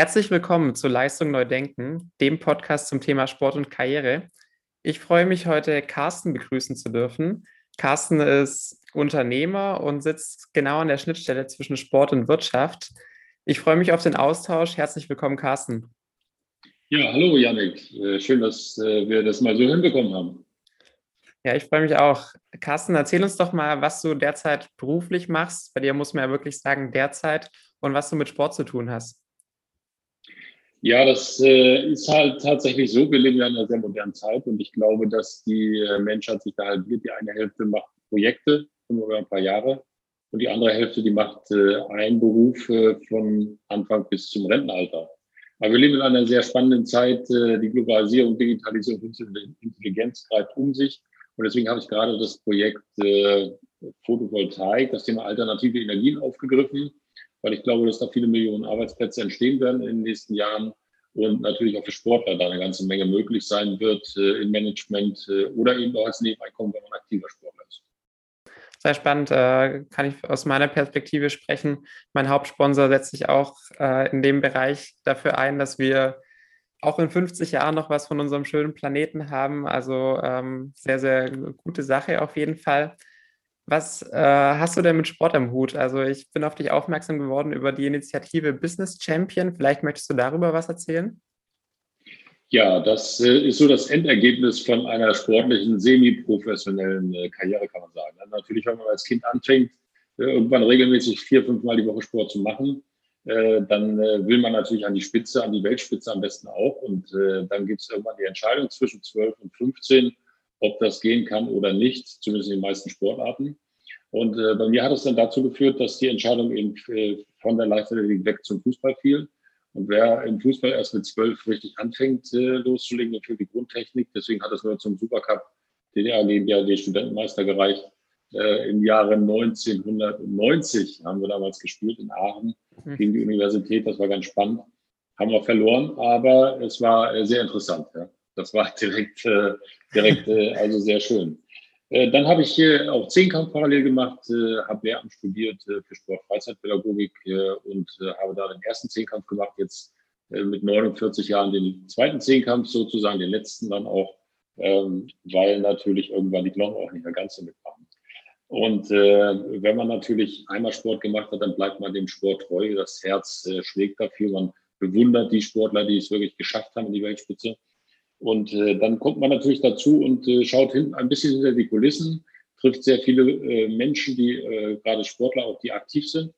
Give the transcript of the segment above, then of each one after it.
Herzlich willkommen zu Leistung Neu Denken, dem Podcast zum Thema Sport und Karriere. Ich freue mich heute, Carsten begrüßen zu dürfen. Carsten ist Unternehmer und sitzt genau an der Schnittstelle zwischen Sport und Wirtschaft. Ich freue mich auf den Austausch. Herzlich willkommen, Carsten. Ja, hallo Janik. Äh, schön, dass äh, wir das mal so hinbekommen haben. Ja, ich freue mich auch. Carsten, erzähl uns doch mal, was du derzeit beruflich machst. Bei dir muss man ja wirklich sagen, derzeit und was du mit Sport zu tun hast. Ja, das äh, ist halt tatsächlich so. Wir leben ja in einer sehr modernen Zeit und ich glaube, dass die äh, Menschheit sich da halbiert. Die eine Hälfte macht Projekte, über ein paar Jahre, und die andere Hälfte, die macht äh, einen Beruf äh, von Anfang bis zum Rentenalter. Aber wir leben in einer sehr spannenden Zeit. Äh, die Globalisierung, Digitalisierung, Intelligenz greift um sich. Und deswegen habe ich gerade das Projekt äh, Photovoltaik, das Thema alternative Energien aufgegriffen weil ich glaube, dass da viele Millionen Arbeitsplätze entstehen werden in den nächsten Jahren und natürlich auch für Sportler da eine ganze Menge möglich sein wird äh, im Management äh, oder eben auch als Nebeneinkommen, wenn man aktiver Sportler ist. Sehr spannend, äh, kann ich aus meiner Perspektive sprechen. Mein Hauptsponsor setzt sich auch äh, in dem Bereich dafür ein, dass wir auch in 50 Jahren noch was von unserem schönen Planeten haben. Also ähm, sehr, sehr gute Sache auf jeden Fall. Was äh, hast du denn mit Sport am Hut? Also ich bin auf dich aufmerksam geworden über die Initiative Business Champion. Vielleicht möchtest du darüber was erzählen? Ja, das äh, ist so das Endergebnis von einer sportlichen, semi-professionellen äh, Karriere, kann man sagen. Natürlich, wenn man als Kind anfängt, äh, irgendwann regelmäßig vier, fünf Mal die Woche Sport zu machen, dann will man natürlich an die Spitze, an die Weltspitze am besten auch. Und dann gibt es irgendwann die Entscheidung zwischen 12 und 15 ob das gehen kann oder nicht, zumindest in den meisten Sportarten. Und äh, bei mir hat es dann dazu geführt, dass die Entscheidung eben äh, von der Leichtathletik weg zum Fußball fiel. Und wer im Fußball erst mit zwölf richtig anfängt äh, loszulegen, natürlich die Grundtechnik. Deswegen hat es nur zum Supercup DDR gegen DRD Studentenmeister gereicht. Äh, Im Jahre 1990 haben wir damals gespielt in Aachen mhm. gegen die Universität. Das war ganz spannend. Haben wir verloren, aber es war äh, sehr interessant. Ja. Das war direkt, äh, direkt äh, also sehr schön. Äh, dann habe ich hier auch Zehnkampf parallel gemacht, äh, habe Lehramt studiert äh, für Sport-Freizeitpädagogik äh, und habe da den ersten Zehnkampf gemacht, jetzt mit 49 Jahren den zweiten Zehnkampf sozusagen, den letzten dann auch, ähm, weil natürlich irgendwann die Knochen auch nicht mehr ganz so mitmachen. Und äh, wenn man natürlich einmal Sport gemacht hat, dann bleibt man dem Sport treu. Das Herz äh, schlägt dafür. Man bewundert die Sportler, die es wirklich geschafft haben in die Weltspitze. Und äh, dann kommt man natürlich dazu und äh, schaut hin, ein bisschen hinter die Kulissen, trifft sehr viele äh, Menschen, die äh, gerade Sportler auch, die aktiv sind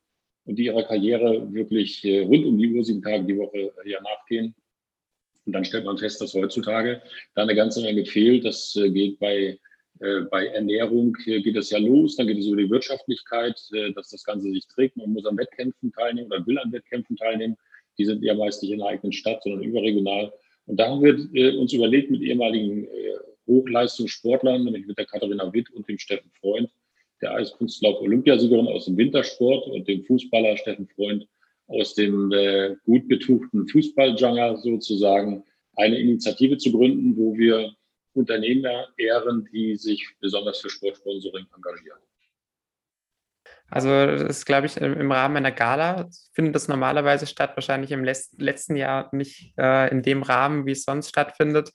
und die ihrer Karriere wirklich äh, rund um die Uhr, sieben Tage die Woche äh, ja nachgehen. Und dann stellt man fest, dass heutzutage da eine ganze Menge fehlt. Das äh, geht bei, äh, bei Ernährung, äh, geht es ja los, dann geht es über die Wirtschaftlichkeit, äh, dass das Ganze sich trägt. Man muss an Wettkämpfen teilnehmen oder will an Wettkämpfen teilnehmen. Die sind ja meist nicht in der eigenen Stadt, sondern überregional. Und da haben wir äh, uns überlegt mit ehemaligen äh, Hochleistungssportlern, nämlich mit der Katharina Witt und dem Steffen Freund, der Eiskunstlauf-Olympiasiegerin aus dem Wintersport und dem Fußballer Steffen Freund aus dem äh, gut betuchten Fußballjanger sozusagen, eine Initiative zu gründen, wo wir Unternehmer ehren, die sich besonders für Sportsponsoring engagieren. Also das ist, glaube ich, im Rahmen einer Gala findet das normalerweise statt, wahrscheinlich im letzten Jahr nicht äh, in dem Rahmen, wie es sonst stattfindet.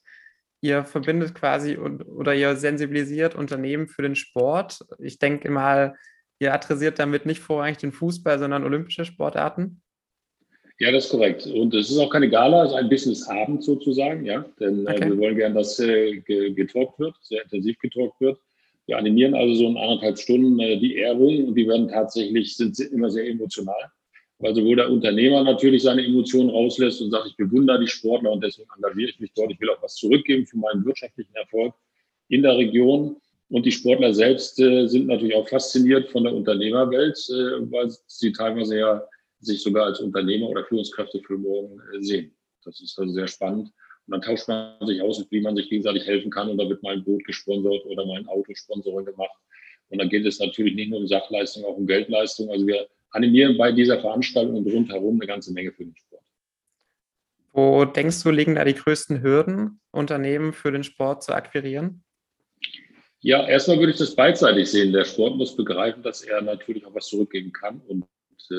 Ihr verbindet quasi und, oder ihr sensibilisiert Unternehmen für den Sport. Ich denke mal, ihr adressiert damit nicht vorrangig den Fußball, sondern olympische Sportarten. Ja, das ist korrekt. Und es ist auch keine Gala, es ist ein Businessabend sozusagen, ja. Denn äh, okay. äh, wir wollen gerne, dass äh, getalkt wird, sehr intensiv getalkt wird. Wir animieren also so in anderthalb Stunden äh, die Ehrung und die werden tatsächlich, sind immer sehr emotional. Weil sowohl der Unternehmer natürlich seine Emotionen rauslässt und sagt, ich bewundere die Sportler und deswegen engagiere ich mich dort. Ich will auch was zurückgeben für meinen wirtschaftlichen Erfolg in der Region. Und die Sportler selbst äh, sind natürlich auch fasziniert von der Unternehmerwelt, äh, weil sie teilweise ja sich sogar als Unternehmer oder Führungskräfte für morgen sehen. Das ist also sehr spannend. Und dann tauscht man sich aus, wie man sich gegenseitig helfen kann. Und da wird mal ein Boot gesponsert oder mal ein Autosponsoring gemacht. Und dann geht es natürlich nicht nur um Sachleistung, auch um Geldleistung. Also wir animieren bei dieser Veranstaltung und rundherum eine ganze Menge für den Sport. Wo denkst du, liegen da die größten Hürden, Unternehmen für den Sport zu akquirieren? Ja, erstmal würde ich das beidseitig sehen. Der Sport muss begreifen, dass er natürlich auch was zurückgeben kann und äh,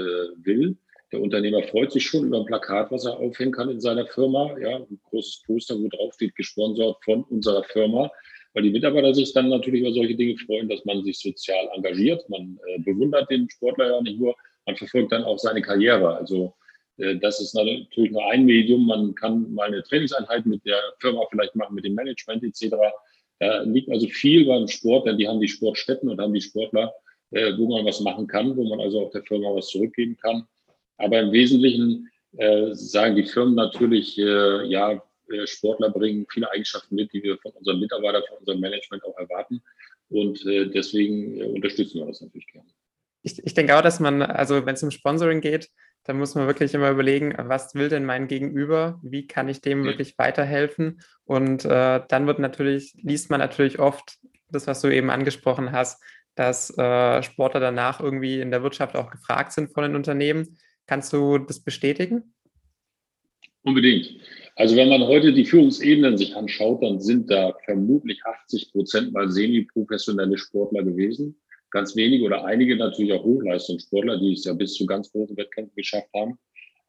will. Der Unternehmer freut sich schon über ein Plakat, was er aufhängen kann in seiner Firma. Ja, ein großes Poster, wo drauf steht, gesponsert von unserer Firma. Weil die Mitarbeiter sich dann natürlich über solche Dinge freuen, dass man sich sozial engagiert. Man äh, bewundert den Sportler ja nicht nur, man verfolgt dann auch seine Karriere. Also äh, das ist natürlich nur ein Medium. Man kann mal eine Trainingseinheit mit der Firma vielleicht machen, mit dem Management etc. Da liegt also viel beim Sport, denn die haben die Sportstätten und haben die Sportler, äh, wo man was machen kann, wo man also auch der Firma was zurückgeben kann. Aber im Wesentlichen äh, sagen die Firmen natürlich, äh, ja, äh, Sportler bringen viele Eigenschaften mit, die wir von unseren Mitarbeitern, von unserem Management auch erwarten. Und äh, deswegen äh, unterstützen wir das natürlich gerne. Ich, ich denke auch, dass man, also wenn es um Sponsoring geht, da muss man wirklich immer überlegen, was will denn mein Gegenüber? Wie kann ich dem wirklich weiterhelfen? Und äh, dann wird natürlich, liest man natürlich oft das, was du eben angesprochen hast, dass äh, Sportler danach irgendwie in der Wirtschaft auch gefragt sind von den Unternehmen. Kannst du das bestätigen? Unbedingt. Also wenn man heute die Führungsebenen sich anschaut, dann sind da vermutlich 80 Prozent mal semi-professionelle Sportler gewesen ganz wenige oder einige natürlich auch Hochleistungssportler, die es ja bis zu ganz großen Wettkämpfen geschafft haben.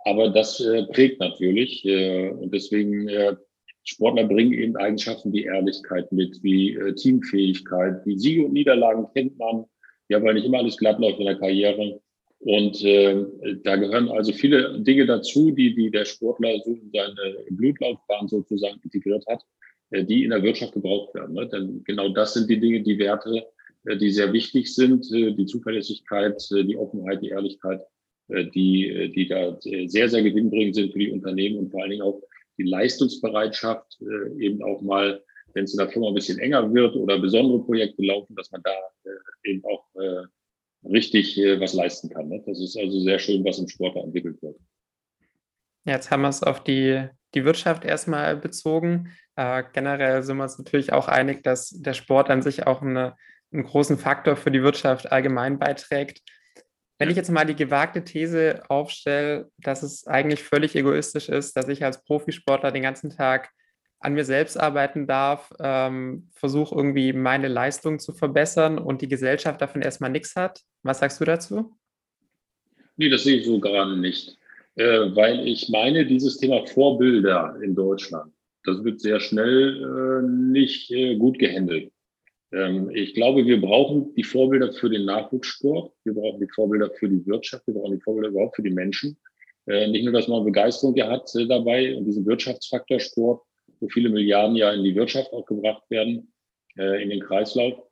Aber das äh, prägt natürlich äh, und deswegen äh, Sportler bringen eben Eigenschaften wie Ehrlichkeit mit, wie äh, Teamfähigkeit, wie Siege und Niederlagen kennt man. Ja, weil nicht immer alles glatt läuft in der Karriere. Und äh, da gehören also viele Dinge dazu, die, die der Sportler so in seine Blutlaufbahn sozusagen integriert hat, äh, die in der Wirtschaft gebraucht werden. Ne? Denn genau das sind die Dinge, die Werte, äh, die sehr wichtig sind, äh, die Zuverlässigkeit, äh, die Offenheit, die Ehrlichkeit, die, die da sehr, sehr gewinnbringend sind für die Unternehmen und vor allen Dingen auch die Leistungsbereitschaft, eben auch mal, wenn es in der Firma ein bisschen enger wird oder besondere Projekte laufen, dass man da eben auch richtig was leisten kann. Ne? Das ist also sehr schön, was im Sport da entwickelt wird. Jetzt haben wir es auf die, die Wirtschaft erstmal bezogen. Äh, generell sind wir uns natürlich auch einig, dass der Sport an sich auch eine einen großen Faktor für die Wirtschaft allgemein beiträgt. Wenn ich jetzt mal die gewagte These aufstelle, dass es eigentlich völlig egoistisch ist, dass ich als Profisportler den ganzen Tag an mir selbst arbeiten darf, ähm, versuche irgendwie meine Leistung zu verbessern und die Gesellschaft davon erstmal nichts hat. Was sagst du dazu? Nee, das sehe ich so gerade nicht, äh, weil ich meine, dieses Thema Vorbilder in Deutschland, das wird sehr schnell äh, nicht äh, gut gehandelt. Ähm, ich glaube, wir brauchen die Vorbilder für den Nachwuchssport. Wir brauchen die Vorbilder für die Wirtschaft. Wir brauchen die Vorbilder überhaupt für die Menschen. Äh, nicht nur, dass man Begeisterung hat dabei und diesen Wirtschaftsfaktor Sport, wo viele Milliarden ja in die Wirtschaft auch gebracht werden, äh, in den Kreislauf,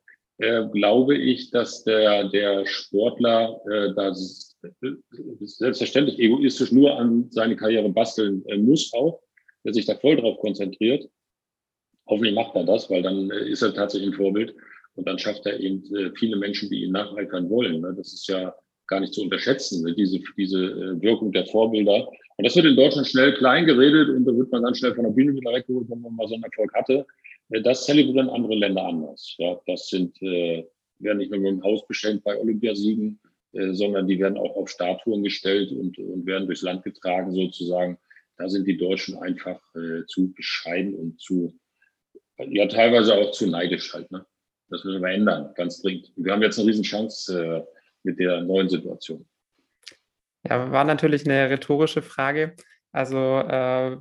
glaube ich, dass der, der Sportler da selbstverständlich egoistisch nur an seine Karriere basteln muss auch, der sich da voll drauf konzentriert Hoffentlich macht er das, weil dann äh, ist er tatsächlich ein Vorbild und dann schafft er eben äh, viele Menschen, die ihn nacheifern wollen. Ne? Das ist ja gar nicht zu unterschätzen, ne? diese, diese äh, Wirkung der Vorbilder. Und das wird in Deutschland schnell klein geredet und da wird man ganz schnell von der Bühne wieder weggeholt, wenn man mal so einen Erfolg hatte. Das zelebrieren andere Länder anders. Ja, das sind, äh, werden nicht nur mit dem Haus beschenkt bei Olympiasiegen, äh, sondern die werden auch auf Statuen gestellt und, und werden durchs Land getragen sozusagen. Da sind die Deutschen einfach äh, zu bescheiden und zu ja teilweise auch zu neidisch halt. Ne? Das müssen wir ändern, ganz dringend. Wir haben jetzt eine Riesenchance äh, mit der neuen Situation. Ja, war natürlich eine rhetorische Frage. Also äh,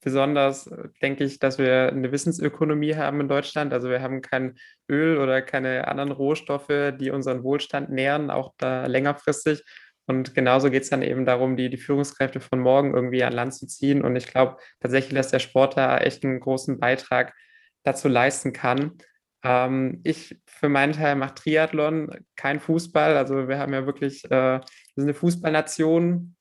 besonders denke ich, dass wir eine Wissensökonomie haben in Deutschland. Also wir haben kein Öl oder keine anderen Rohstoffe, die unseren Wohlstand nähren, auch da längerfristig. Und genauso geht es dann eben darum, die, die Führungskräfte von morgen irgendwie an Land zu ziehen. Und ich glaube tatsächlich, dass der Sport da echt einen großen Beitrag dazu leisten kann. Ähm, ich für meinen Teil mache Triathlon, kein Fußball. Also wir haben ja wirklich, äh, wir sind eine Fußballnation,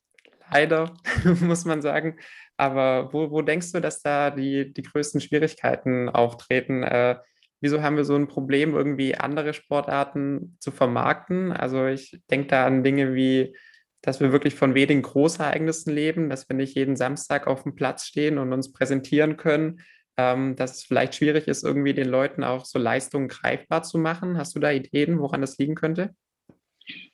leider, muss man sagen. Aber wo, wo denkst du, dass da die, die größten Schwierigkeiten auftreten? Äh, wieso haben wir so ein Problem, irgendwie andere Sportarten zu vermarkten? Also ich denke da an Dinge wie, dass wir wirklich von wenigen Großereignissen leben, dass wir nicht jeden Samstag auf dem Platz stehen und uns präsentieren können, ähm, dass es vielleicht schwierig ist, irgendwie den Leuten auch so Leistungen greifbar zu machen. Hast du da Ideen, woran das liegen könnte?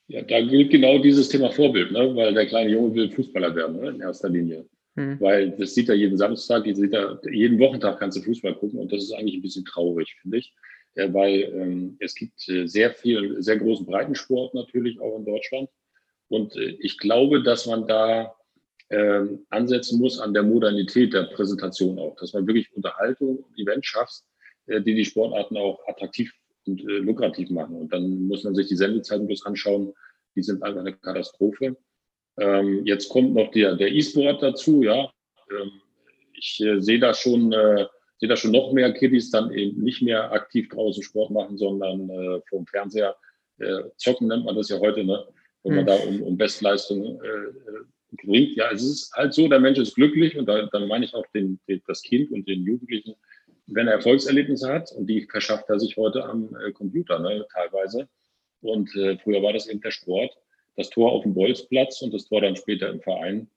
Ja, da gilt genau dieses Thema Vorbild, ne? weil der kleine Junge will Fußballer werden, ne? in erster Linie. Hm. Weil das sieht er jeden Samstag, sieht er, jeden Wochentag kannst du Fußball gucken und das ist eigentlich ein bisschen traurig, finde ich. Ja, weil ähm, es gibt äh, sehr viel, sehr großen Breitensport natürlich auch in Deutschland. Und äh, ich glaube, dass man da äh, ansetzen muss an der Modernität der Präsentation auch, dass man wirklich Unterhaltung und Event schafft, äh, die die Sportarten auch attraktiv und äh, lukrativ machen. Und dann muss man sich die Sendezeiten bloß anschauen, die sind einfach eine Katastrophe. Ähm, jetzt kommt noch der, E-Sport dazu, ja. Ähm, ich äh, sehe da schon, äh, sehe da schon noch mehr Kiddies dann eben nicht mehr aktiv draußen Sport machen, sondern äh, vom Fernseher äh, zocken nennt man das ja heute, ne? Wenn man mhm. da um, um Bestleistung äh, bringt. Ja, es ist halt so, der Mensch ist glücklich und da, dann meine ich auch den, den, das Kind und den Jugendlichen, wenn er Erfolgserlebnisse hat und die verschafft er sich heute am äh, Computer ne, teilweise. Und äh, früher war das eben der Sport, das Tor auf dem Bolzplatz und das Tor dann später im Verein.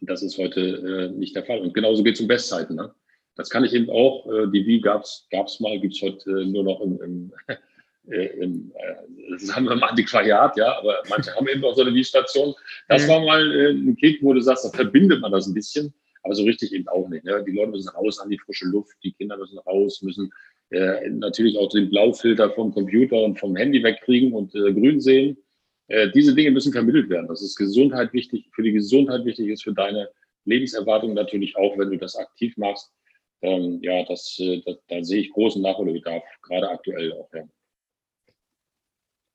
Das ist heute äh, nicht der Fall. Und genauso geht es um Bestzeiten. Ne? Das kann ich eben auch. Äh, die Wie gab es mal, gibt es heute äh, nur noch im, im das haben wir im Antiquariat, ja, aber manche haben eben auch so eine Wiestation. Das mhm. war mal äh, ein Kick, wo du sagst, da verbindet man das ein bisschen, aber so richtig eben auch nicht. Ne? Die Leute müssen raus an die frische Luft, die Kinder müssen raus, müssen äh, natürlich auch den Blaufilter vom Computer und vom Handy wegkriegen und äh, grün sehen. Äh, diese Dinge müssen vermittelt werden. Das ist Gesundheit wichtig, für die Gesundheit wichtig ist, für deine Lebenserwartung natürlich auch, wenn du das aktiv machst. Ähm, ja, das, äh, da, da sehe ich großen Nachholbedarf, gerade aktuell auch. Ja.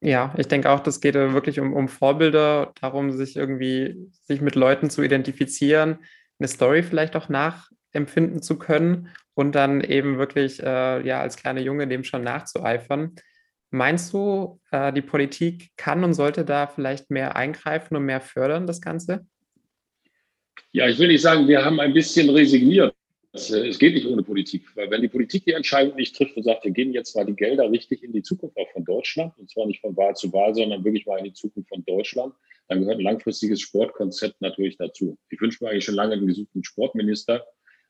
Ja, ich denke auch, das geht wirklich um, um Vorbilder, darum, sich irgendwie, sich mit Leuten zu identifizieren, eine Story vielleicht auch nachempfinden zu können und dann eben wirklich, äh, ja, als kleiner Junge dem schon nachzueifern. Meinst du, äh, die Politik kann und sollte da vielleicht mehr eingreifen und mehr fördern, das Ganze? Ja, ich will nicht sagen, wir haben ein bisschen resigniert. Äh, es geht nicht ohne Politik, weil wenn die Politik die Entscheidung nicht trifft und sagt, wir gehen jetzt mal die Gelder richtig in die Zukunft auch von Deutschland, und zwar nicht von Wahl zu Wahl, sondern wirklich mal in die Zukunft von Deutschland, dann gehört ein langfristiges Sportkonzept natürlich dazu. Ich wünsche mir eigentlich schon lange einen gesuchten Sportminister.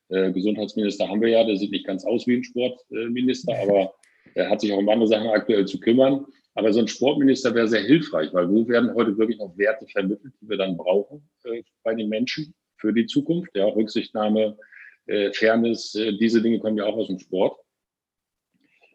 Äh, Gesundheitsminister haben wir ja, der sieht nicht ganz aus wie ein Sportminister, aber er hat sich auch um andere Sachen aktuell zu kümmern. Aber so ein Sportminister wäre sehr hilfreich, weil wo werden heute wirklich noch Werte vermittelt, die wir dann brauchen äh, bei den Menschen für die Zukunft? Ja, Rücksichtnahme, äh, Fairness, äh, diese Dinge kommen ja auch aus dem Sport.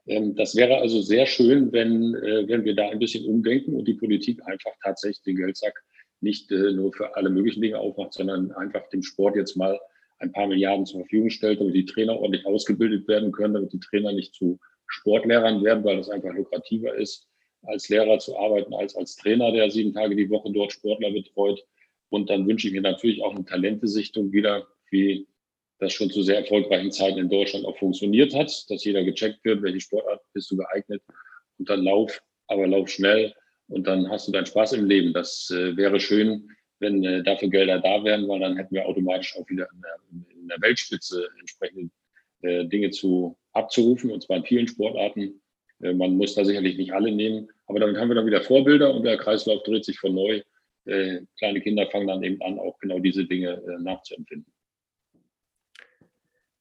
Ähm, das wäre also sehr schön, wenn, äh, wenn wir da ein bisschen umdenken und die Politik einfach tatsächlich den Geldsack nicht äh, nur für alle möglichen Dinge aufmacht, sondern einfach dem Sport jetzt mal ein paar Milliarden zur Verfügung stellt, damit die Trainer ordentlich ausgebildet werden können, damit die Trainer nicht zu Sportlehrern werden, weil es einfach lukrativer ist, als Lehrer zu arbeiten, als als Trainer, der sieben Tage die Woche dort Sportler betreut. Und dann wünsche ich mir natürlich auch eine Talentesichtung wieder, wie das schon zu sehr erfolgreichen Zeiten in Deutschland auch funktioniert hat, dass jeder gecheckt wird, welche Sportart bist du geeignet und dann lauf, aber lauf schnell und dann hast du deinen Spaß im Leben. Das äh, wäre schön, wenn äh, dafür Gelder da wären, weil dann hätten wir automatisch auch wieder in der, in der Weltspitze entsprechende äh, Dinge zu abzurufen, und zwar in vielen Sportarten. Äh, man muss da sicherlich nicht alle nehmen, aber damit haben wir dann wieder Vorbilder und der Kreislauf dreht sich von neu. Äh, kleine Kinder fangen dann eben an, auch genau diese Dinge äh, nachzuempfinden.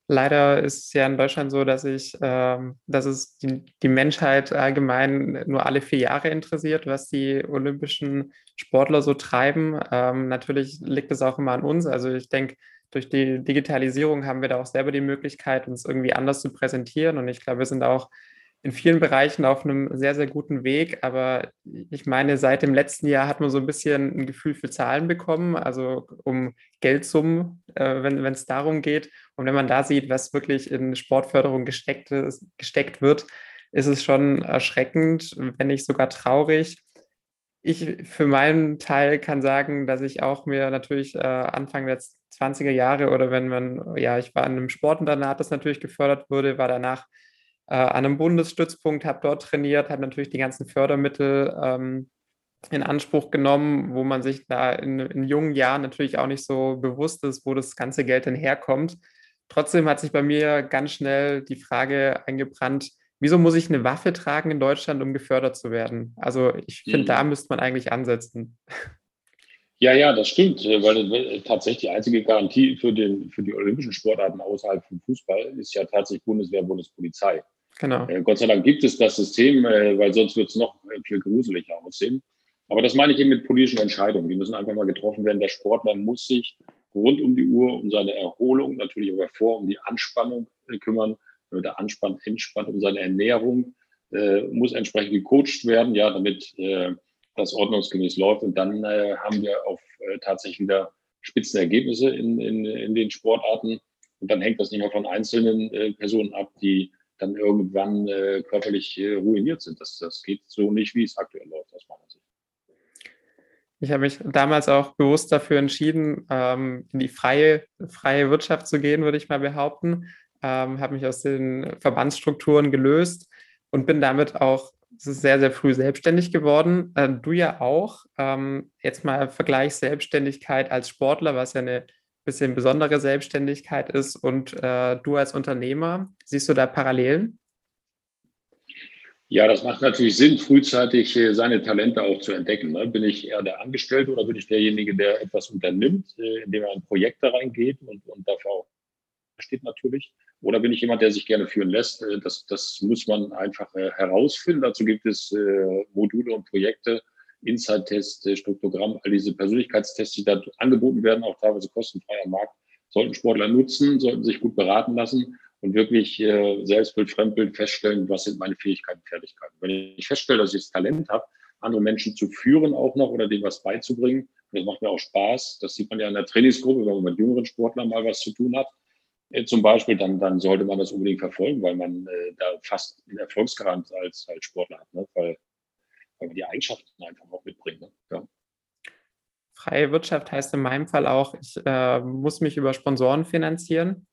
Leider ist es ja in Deutschland so, dass ich, ähm, dass es die, die, Menschheit allgemein nur alle vier Jahre interessiert, was die olympischen Sportler so treiben. Ähm, natürlich liegt es auch immer an uns. Also ich denke, durch die Digitalisierung haben wir da auch selber die Möglichkeit, uns irgendwie anders zu präsentieren. Und ich glaube, wir sind auch in vielen Bereichen auf einem sehr, sehr guten Weg. Aber ich meine, seit dem letzten Jahr hat man so ein bisschen ein Gefühl für Zahlen bekommen, also um Geldsummen, äh, wenn es darum geht. Und wenn man da sieht, was wirklich in Sportförderung gesteckt, ist, gesteckt wird, ist es schon erschreckend, wenn nicht sogar traurig. Ich für meinen Teil kann sagen, dass ich auch mir natürlich äh, Anfang der 20er Jahre oder wenn man, ja, ich war an einem Sportinternat, das natürlich gefördert wurde, war danach äh, an einem Bundesstützpunkt, habe dort trainiert, habe natürlich die ganzen Fördermittel ähm, in Anspruch genommen, wo man sich da in, in, jungen Jahren natürlich auch nicht so bewusst ist, wo das ganze Geld denn herkommt. Trotzdem hat sich bei mir ganz schnell die Frage eingebrannt, wieso muss ich eine Waffe tragen in Deutschland, um gefördert zu werden? Also ich finde, mhm. da müsste man eigentlich ansetzen. Ja, ja, das stimmt, äh, weil äh, tatsächlich die einzige Garantie für, den, für die olympischen Sportarten außerhalb vom Fußball ist ja tatsächlich Bundeswehr, Bundespolizei. Genau. Äh, Gott sei Dank gibt es das System, äh, weil sonst wird es noch viel gruseliger aussehen. Aber das meine ich eben mit politischen Entscheidungen. Die müssen einfach mal getroffen werden. Der Sportler muss sich rund um die Uhr um seine Erholung, natürlich aber vor um die Anspannung äh, kümmern, damit er anspannt, entspannt, um seine Ernährung, äh, muss entsprechend gecoacht werden, ja, damit äh, das ordnungsgemäß läuft. Und dann äh, haben wir auf äh, tatsächlich wieder Spitzenergebnisse in, in, in den Sportarten. Und dann hängt das nicht mehr von einzelnen äh, Personen ab, die dann irgendwann äh, körperlich äh, ruiniert sind. Das, das geht so nicht, wie es aktuell läuft, aus meiner Sicht. Ich habe mich damals auch bewusst dafür entschieden, ähm, in die freie, freie Wirtschaft zu gehen, würde ich mal behaupten. Ähm, habe mich aus den Verbandsstrukturen gelöst und bin damit auch sehr, sehr früh selbstständig geworden. Äh, du ja auch. Ähm, jetzt mal Vergleich Selbstständigkeit als Sportler, was ja eine bisschen besondere Selbstständigkeit ist und äh, du als Unternehmer. Siehst du da Parallelen? Ja, das macht natürlich Sinn, frühzeitig äh, seine Talente auch zu entdecken. Ne? Bin ich eher der Angestellte oder bin ich derjenige, der etwas unternimmt, äh, indem er in Projekte reingeht und, und dafür auch steht natürlich? Oder bin ich jemand, der sich gerne führen lässt? Äh, das, das muss man einfach herausfinden. Dazu gibt es Module und Projekte, Insight-Test, Struktogramm, all diese Persönlichkeitstests, die da angeboten werden, auch teilweise kostenfrei am Markt, sollten Sportler nutzen, sollten sich gut beraten lassen und wirklich äh, Selbstbild, Fremdbild feststellen, was sind meine Fähigkeiten, Fertigkeiten. Wenn ich feststelle, dass ich das Talent habe, andere Menschen zu führen auch noch oder denen was beizubringen, das macht mir auch Spaß. Das sieht man ja in der Trainingsgruppe, wenn man mit jüngeren Sportlern mal was zu tun hat. Äh, zum Beispiel, dann, dann sollte man das unbedingt verfolgen, weil man äh, da fast einen Erfolgsgarant als, als Sportler hat, ne? weil weil wir die Eigenschaften einfach auch mitbringen. Ne? Ja. Freie Wirtschaft heißt in meinem Fall auch, ich äh, muss mich über Sponsoren finanzieren.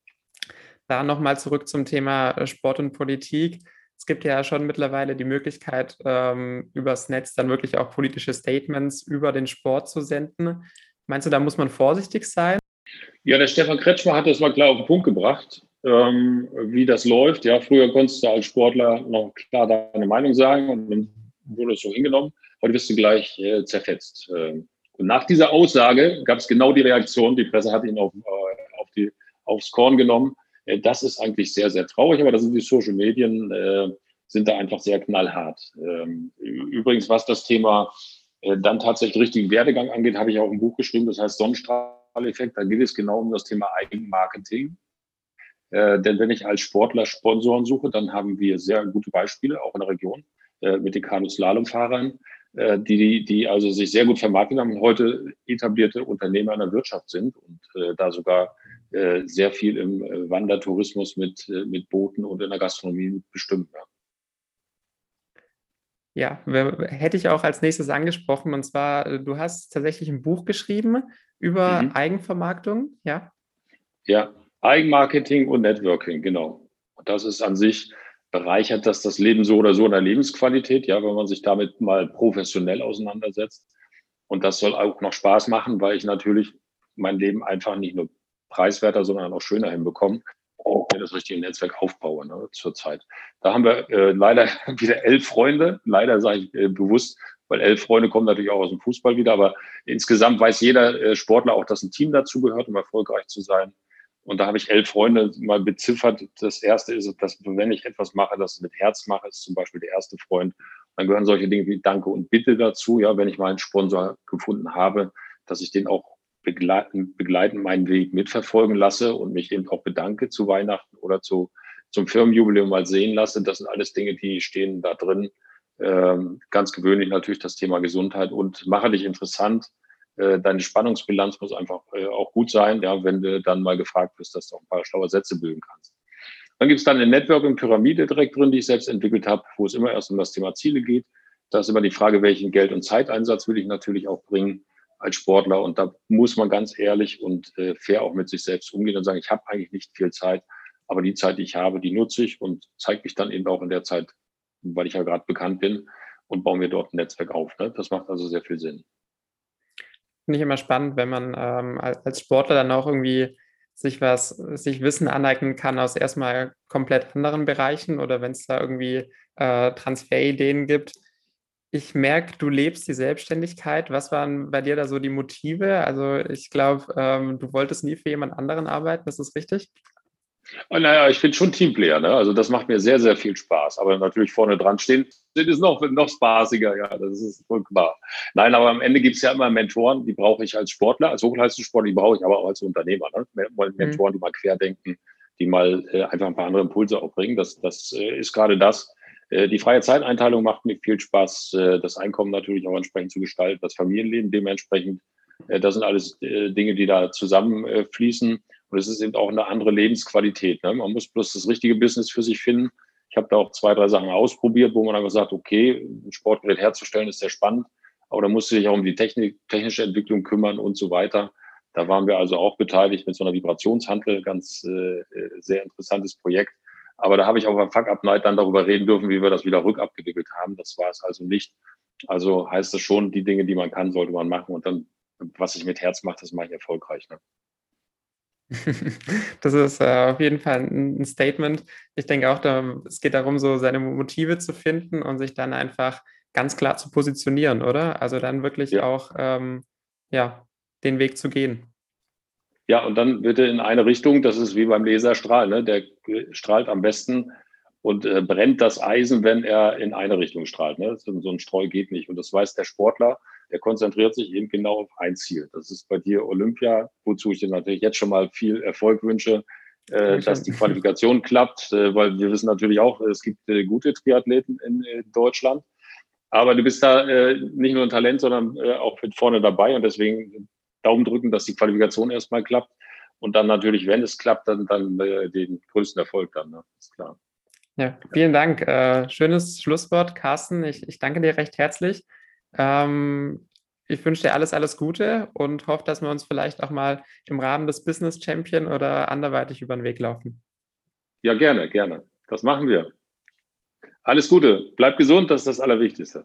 Da nochmal zurück zum Thema äh, Sport und Politik. Es gibt ja schon mittlerweile die Möglichkeit, ähm, übers Netz dann wirklich auch politische Statements über den Sport zu senden. Meinst du, da muss man vorsichtig sein? Ja, der Stefan Kretschmer hat das mal klar auf den Punkt gebracht, ähm, wie das läuft. Ja, früher konntest du als Sportler noch klar deine Meinung sagen und dann wurde es so hingenommen. Heute wirst du gleich äh, zerfetzt. Ähm, und nach dieser Aussage gab es genau die Reaktion, die Presse hat ihn auf, äh, auf die, aufs Korn genommen. Äh, das ist eigentlich sehr, sehr traurig, aber da sind die Social Medien, äh, sind da einfach sehr knallhart. Ähm, übrigens, was das Thema äh, dann tatsächlich richtigen Werdegang angeht, habe ich auch ein Buch geschrieben, das heißt Sonnenstrahleffekt. Da geht es genau um das Thema Eigenmarketing. Äh, denn wenn ich als Sportler Sponsoren suche, dann haben wir sehr gute Beispiele, auch in der Region. Äh, mit den Kanu-Slalom-Fahrern, äh, die, die also sich sehr gut vermarktet haben und heute etablierte Unternehmer in der Wirtschaft sind und äh, da sogar sehr viel im Wandertourismus mit, mit Booten und in der Gastronomie bestimmt Ja, hätte ich auch als nächstes angesprochen. Und zwar, du hast tatsächlich ein Buch geschrieben über mhm. Eigenvermarktung, ja? Ja, Eigenmarketing und Networking, genau. Und das ist an sich bereichert das das Leben so oder so in der Lebensqualität, ja, wenn man sich damit mal professionell auseinandersetzt. Und das soll auch noch Spaß machen, weil ich natürlich mein Leben einfach nicht nur preiswerter, sondern auch schöner hinbekomme, wenn ich das richtige Netzwerk aufbaue ne, zurzeit. Da haben wir äh, leider wieder elf Freunde, leider sage ich äh, bewusst, weil elf Freunde kommen natürlich auch aus dem Fußball wieder, aber insgesamt weiß jeder äh, Sportler auch, dass ein Team dazu gehört, um erfolgreich zu sein. Und da habe ich elf Freunde mal beziffert. Das erste ist, dass wenn ich etwas mache, das mit Herz mache, ist zum Beispiel der erste Freund. Dann gehören solche Dinge wie Danke und Bitte dazu. Ja, wenn ich mal einen Sponsor gefunden habe, dass ich den auch begleiten, begleiten meinen Weg mitverfolgen lasse und mich eben auch bedanke zu Weihnachten oder zu, zum Firmenjubiläum mal sehen lasse. Das sind alles Dinge, die stehen da drin. Ähm, ganz gewöhnlich natürlich das Thema Gesundheit und mache dich interessant deine Spannungsbilanz muss einfach äh, auch gut sein, ja, wenn du dann mal gefragt wirst, dass du auch ein paar schlaue Sätze bilden kannst. Dann gibt es dann eine Networking-Pyramide direkt drin, die ich selbst entwickelt habe, wo es immer erst um das Thema Ziele geht. Da ist immer die Frage, welchen Geld- und Zeiteinsatz will ich natürlich auch bringen als Sportler. Und da muss man ganz ehrlich und äh, fair auch mit sich selbst umgehen und sagen, ich habe eigentlich nicht viel Zeit, aber die Zeit, die ich habe, die nutze ich und zeige mich dann eben auch in der Zeit, weil ich ja gerade bekannt bin und baue mir dort ein Netzwerk auf. Ne? Das macht also sehr viel Sinn finde ich immer spannend, wenn man ähm, als Sportler dann auch irgendwie sich was, sich Wissen aneignen kann aus erstmal komplett anderen Bereichen oder wenn es da irgendwie äh, Transferideen gibt. Ich merke, du lebst die Selbstständigkeit. Was waren bei dir da so die Motive? Also ich glaube, ähm, du wolltest nie für jemand anderen arbeiten, ist das richtig? Oh, naja, ich bin schon Teamplayer, ne? Also das macht mir sehr, sehr viel Spaß. Aber natürlich vorne dran stehen, ist noch, noch spaßiger, ja, das ist klar. Nein, aber am Ende gibt es ja immer Mentoren, die brauche ich als Sportler, als Hochleistungssportler, die brauche ich aber auch als Unternehmer. Ne? Mhm. Mentoren, die mal querdenken, die mal äh, einfach ein paar andere Impulse auch bringen. Das, das äh, ist gerade das, Äh, die freie Zeiteinteilung macht mir viel Spaß, äh, das Einkommen natürlich auch entsprechend zu gestalten, das Familienleben dementsprechend. Äh, das sind alles Dinge, die da zusammenfließen. Und es ist eben auch eine andere Lebensqualität. Ne? Man muss bloß das richtige Business für sich finden. Ich habe da auch zwei, drei Sachen ausprobiert, wo man dann gesagt okay, ein Sportgerät herzustellen ist sehr spannend, aber da musste sich auch um die Technik, technische Entwicklung kümmern und so weiter. Da waren wir also auch beteiligt mit so einer Vibrationshandel, ganz äh, sehr interessantes Projekt. Aber da habe ich auf der Fuck-Up-Night dann darüber reden dürfen, wie wir das wieder rückabgewickelt haben. Das war es also nicht. Also heißt es schon, die Dinge, die man kann, sollte man machen. Und dann, was ich mit Herz mache, das mache ich erfolgreich. Ne? Das ist äh, auf jeden Fall ein Statement. Ich denke auch, da, es geht darum, so seine Motive zu finden und sich dann einfach ganz klar zu positionieren, oder? Also dann wirklich ja. auch ähm, ja, den Weg zu gehen. Ja, und dann bitte in eine Richtung, das ist wie beim Laserstrahl, ne? der strahlt am besten und äh, brennt das Eisen, wenn er in eine Richtung strahlt. Ne? So ein Streu geht nicht. Und das weiß der Sportler, der konzentriert sich eben genau auf ein Ziel. Das ist bei dir Olympia, wozu ich dir natürlich jetzt schon mal viel Erfolg wünsche, äh, dass die Qualifikation klappt, äh, weil wir wissen natürlich auch, es gibt äh, gute Triathleten in äh, Deutschland. Aber du bist da äh, nicht nur ein Talent, sondern äh, auch mit vorne dabei. Und deswegen Daumen drücken, dass die Qualifikation erstmal klappt. Und dann natürlich, wenn es klappt, dann, dann den größten Erfolg dann, ne? ist klar. Ja, vielen Dank. Schönes Schlusswort, Carsten. Ich, ich danke dir recht herzlich. Ähm, ich wünsche dir alles, alles Gute und hoffe, dass wir uns vielleicht auch mal im Rahmen des Business Champion oder anderweitig über den Weg laufen. Ja, gerne, gerne. Das machen wir. Alles Gute. Bleib gesund, das ist das Allerwichtigste.